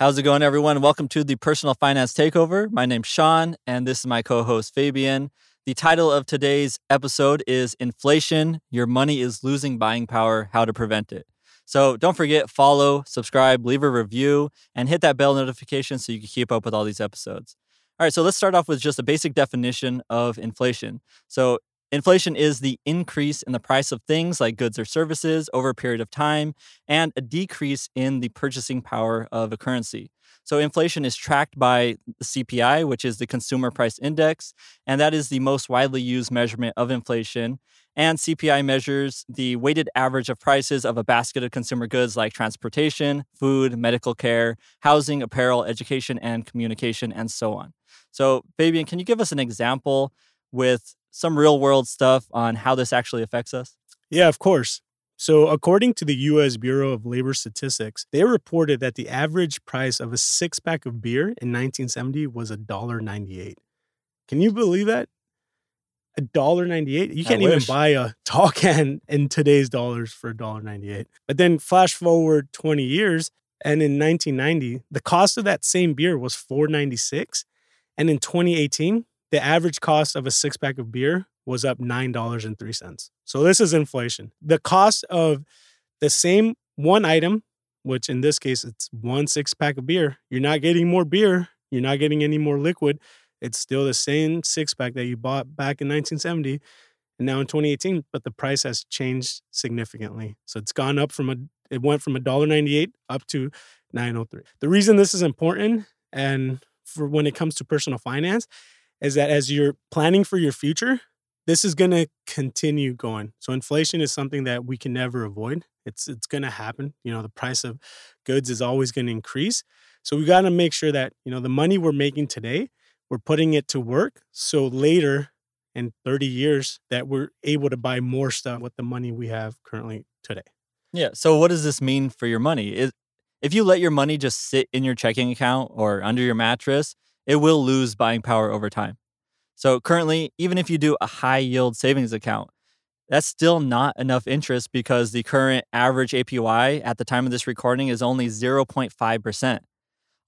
How's it going, everyone? Welcome to the Personal Finance Takeover. My name's Sean, and this is my co host, Fabian. The title of today's episode is Inflation Your Money is Losing Buying Power How to Prevent It. So don't forget, follow, subscribe, leave a review, and hit that bell notification so you can keep up with all these episodes. All right, so let's start off with just a basic definition of inflation. So, Inflation is the increase in the price of things like goods or services over a period of time and a decrease in the purchasing power of a currency. So, inflation is tracked by the CPI, which is the Consumer Price Index, and that is the most widely used measurement of inflation. And CPI measures the weighted average of prices of a basket of consumer goods like transportation, food, medical care, housing, apparel, education, and communication, and so on. So, Fabian, can you give us an example with some real world stuff on how this actually affects us? Yeah, of course. So, according to the US Bureau of Labor Statistics, they reported that the average price of a six pack of beer in 1970 was $1.98. Can you believe that? $1.98? You can't even buy a tall can in today's dollars for $1.98. But then, flash forward 20 years, and in 1990, the cost of that same beer was $4.96. And in 2018, the average cost of a six pack of beer was up $9.03. So this is inflation. The cost of the same one item, which in this case it's one six pack of beer, you're not getting more beer, you're not getting any more liquid. It's still the same six pack that you bought back in 1970 and now in 2018, but the price has changed significantly. So it's gone up from a it went from $1.98 up to 903. The reason this is important and for when it comes to personal finance is that as you're planning for your future, this is going to continue going. So inflation is something that we can never avoid. It's it's going to happen. You know, the price of goods is always going to increase. So we got to make sure that, you know, the money we're making today, we're putting it to work so later in 30 years that we're able to buy more stuff with the money we have currently today. Yeah. So what does this mean for your money? Is if you let your money just sit in your checking account or under your mattress, it will lose buying power over time. So currently, even if you do a high yield savings account, that's still not enough interest because the current average APY at the time of this recording is only 0.5%.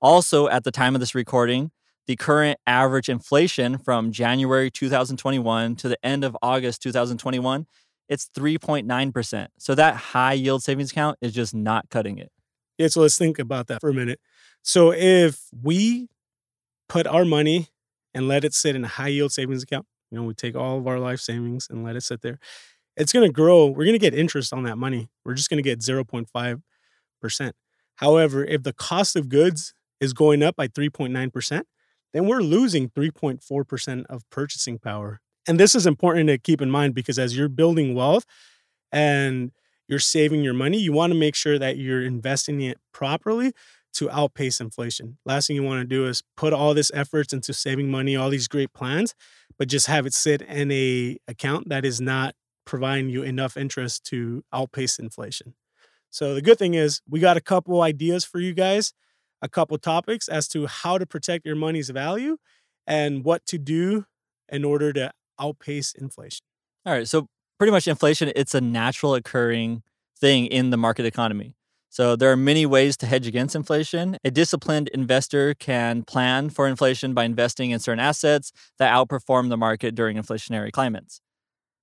Also, at the time of this recording, the current average inflation from January 2021 to the end of August 2021, it's 3.9%. So that high yield savings account is just not cutting it. Yeah, so let's think about that for a minute. So if we put our money and let it sit in a high yield savings account. You know, we take all of our life savings and let it sit there. It's going to grow. We're going to get interest on that money. We're just going to get 0.5%. However, if the cost of goods is going up by 3.9%, then we're losing 3.4% of purchasing power. And this is important to keep in mind because as you're building wealth and you're saving your money, you want to make sure that you're investing it properly to outpace inflation. Last thing you want to do is put all this efforts into saving money, all these great plans, but just have it sit in a account that is not providing you enough interest to outpace inflation. So the good thing is we got a couple ideas for you guys, a couple topics as to how to protect your money's value and what to do in order to outpace inflation. All right, so pretty much inflation it's a natural occurring thing in the market economy. So there are many ways to hedge against inflation. A disciplined investor can plan for inflation by investing in certain assets that outperform the market during inflationary climates.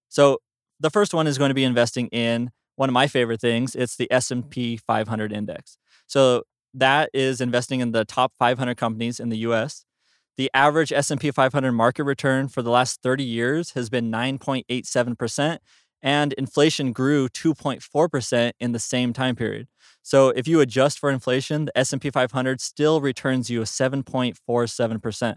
So the first one is going to be investing in one of my favorite things, it's the S&P 500 index. So that is investing in the top 500 companies in the US. The average S&P 500 market return for the last 30 years has been 9.87% and inflation grew 2.4% in the same time period. So if you adjust for inflation, the S&P 500 still returns you a 7.47%.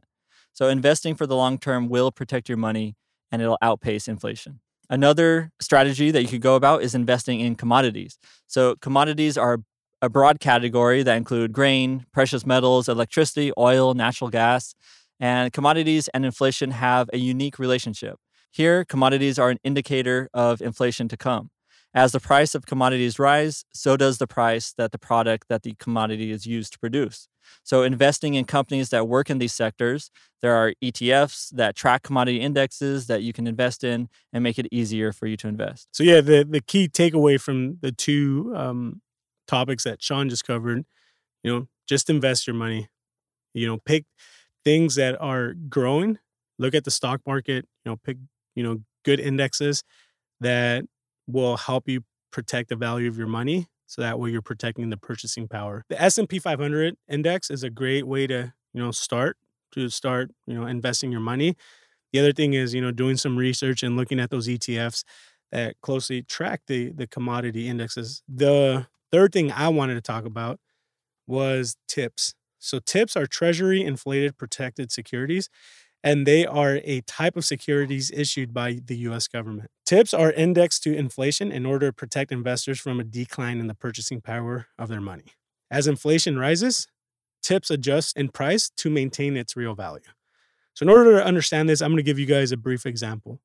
So investing for the long term will protect your money and it'll outpace inflation. Another strategy that you could go about is investing in commodities. So commodities are a broad category that include grain, precious metals, electricity, oil, natural gas, and commodities and inflation have a unique relationship. Here, commodities are an indicator of inflation to come. As the price of commodities rise, so does the price that the product that the commodity is used to produce. So, investing in companies that work in these sectors, there are ETFs that track commodity indexes that you can invest in and make it easier for you to invest. So, yeah, the, the key takeaway from the two um, topics that Sean just covered, you know, just invest your money. You know, pick things that are growing. Look at the stock market, you know, pick, you know, good indexes that will help you protect the value of your money so that way you're protecting the purchasing power. The S&P 500 index is a great way to, you know, start to start, you know, investing your money. The other thing is, you know, doing some research and looking at those ETFs that closely track the the commodity indexes. The third thing I wanted to talk about was tips. So tips are treasury inflated protected securities and they are a type of securities issued by the US government. TIPS are indexed to inflation in order to protect investors from a decline in the purchasing power of their money. As inflation rises, TIPS adjust in price to maintain its real value. So, in order to understand this, I'm going to give you guys a brief example.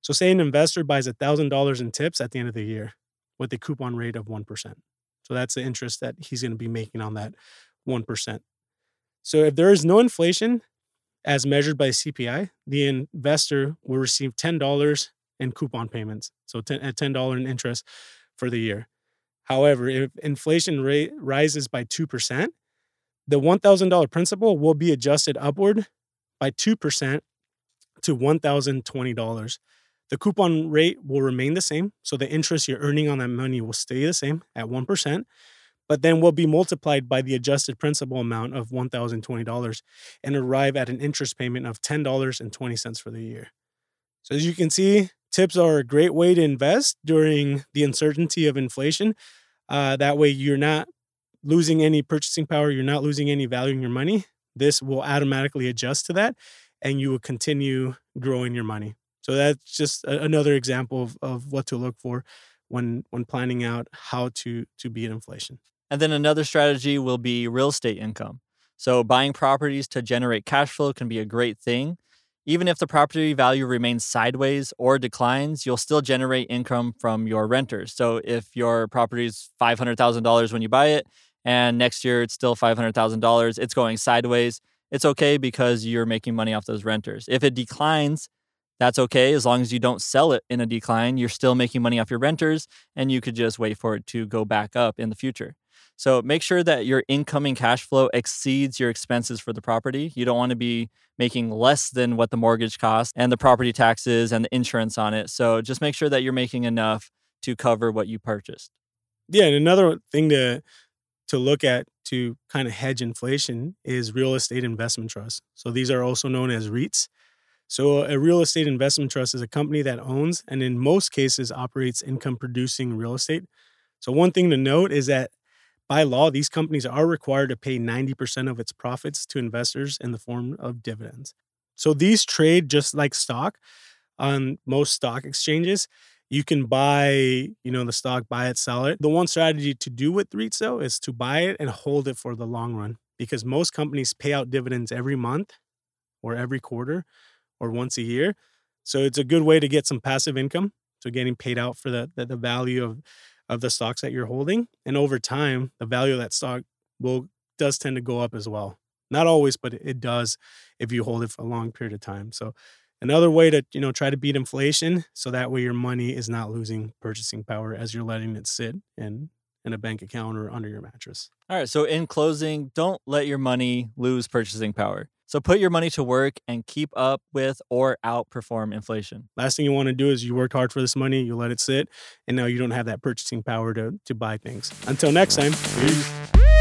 So, say an investor buys $1,000 in TIPS at the end of the year with a coupon rate of 1%. So, that's the interest that he's going to be making on that 1%. So, if there is no inflation, as measured by CPI, the investor will receive $10 in coupon payments. So $10 in interest for the year. However, if inflation rate rises by 2%, the $1,000 principal will be adjusted upward by 2% to $1,020. The coupon rate will remain the same. So the interest you're earning on that money will stay the same at 1% but then will be multiplied by the adjusted principal amount of $1,020 and arrive at an interest payment of $10.20 for the year. So, as you can see, tips are a great way to invest during the uncertainty of inflation. Uh, that way, you're not losing any purchasing power, you're not losing any value in your money. This will automatically adjust to that, and you will continue growing your money. So, that's just a, another example of, of what to look for when when planning out how to to beat inflation. And then another strategy will be real estate income. So, buying properties to generate cash flow can be a great thing. Even if the property value remains sideways or declines, you'll still generate income from your renters. So, if your property is $500,000 when you buy it and next year it's still $500,000, it's going sideways, it's okay because you're making money off those renters. If it declines, that's okay as long as you don't sell it in a decline. You're still making money off your renters and you could just wait for it to go back up in the future. So make sure that your incoming cash flow exceeds your expenses for the property. You don't want to be making less than what the mortgage costs and the property taxes and the insurance on it. So just make sure that you're making enough to cover what you purchased. Yeah, and another thing to to look at to kind of hedge inflation is real estate investment trusts. So these are also known as REITs. So a real estate investment trust is a company that owns and in most cases operates income producing real estate. So one thing to note is that by law, these companies are required to pay 90% of its profits to investors in the form of dividends. So these trade just like stock on most stock exchanges. You can buy, you know, the stock, buy it, sell it. The one strategy to do with REITs though is to buy it and hold it for the long run because most companies pay out dividends every month or every quarter or once a year. So it's a good way to get some passive income. So getting paid out for the, the, the value of of the stocks that you're holding. And over time, the value of that stock will does tend to go up as well. Not always, but it does if you hold it for a long period of time. So another way to, you know, try to beat inflation so that way your money is not losing purchasing power as you're letting it sit in in a bank account or under your mattress. All right, so in closing, don't let your money lose purchasing power. So put your money to work and keep up with or outperform inflation. Last thing you want to do is you worked hard for this money, you let it sit, and now you don't have that purchasing power to, to buy things. Until next time, peace.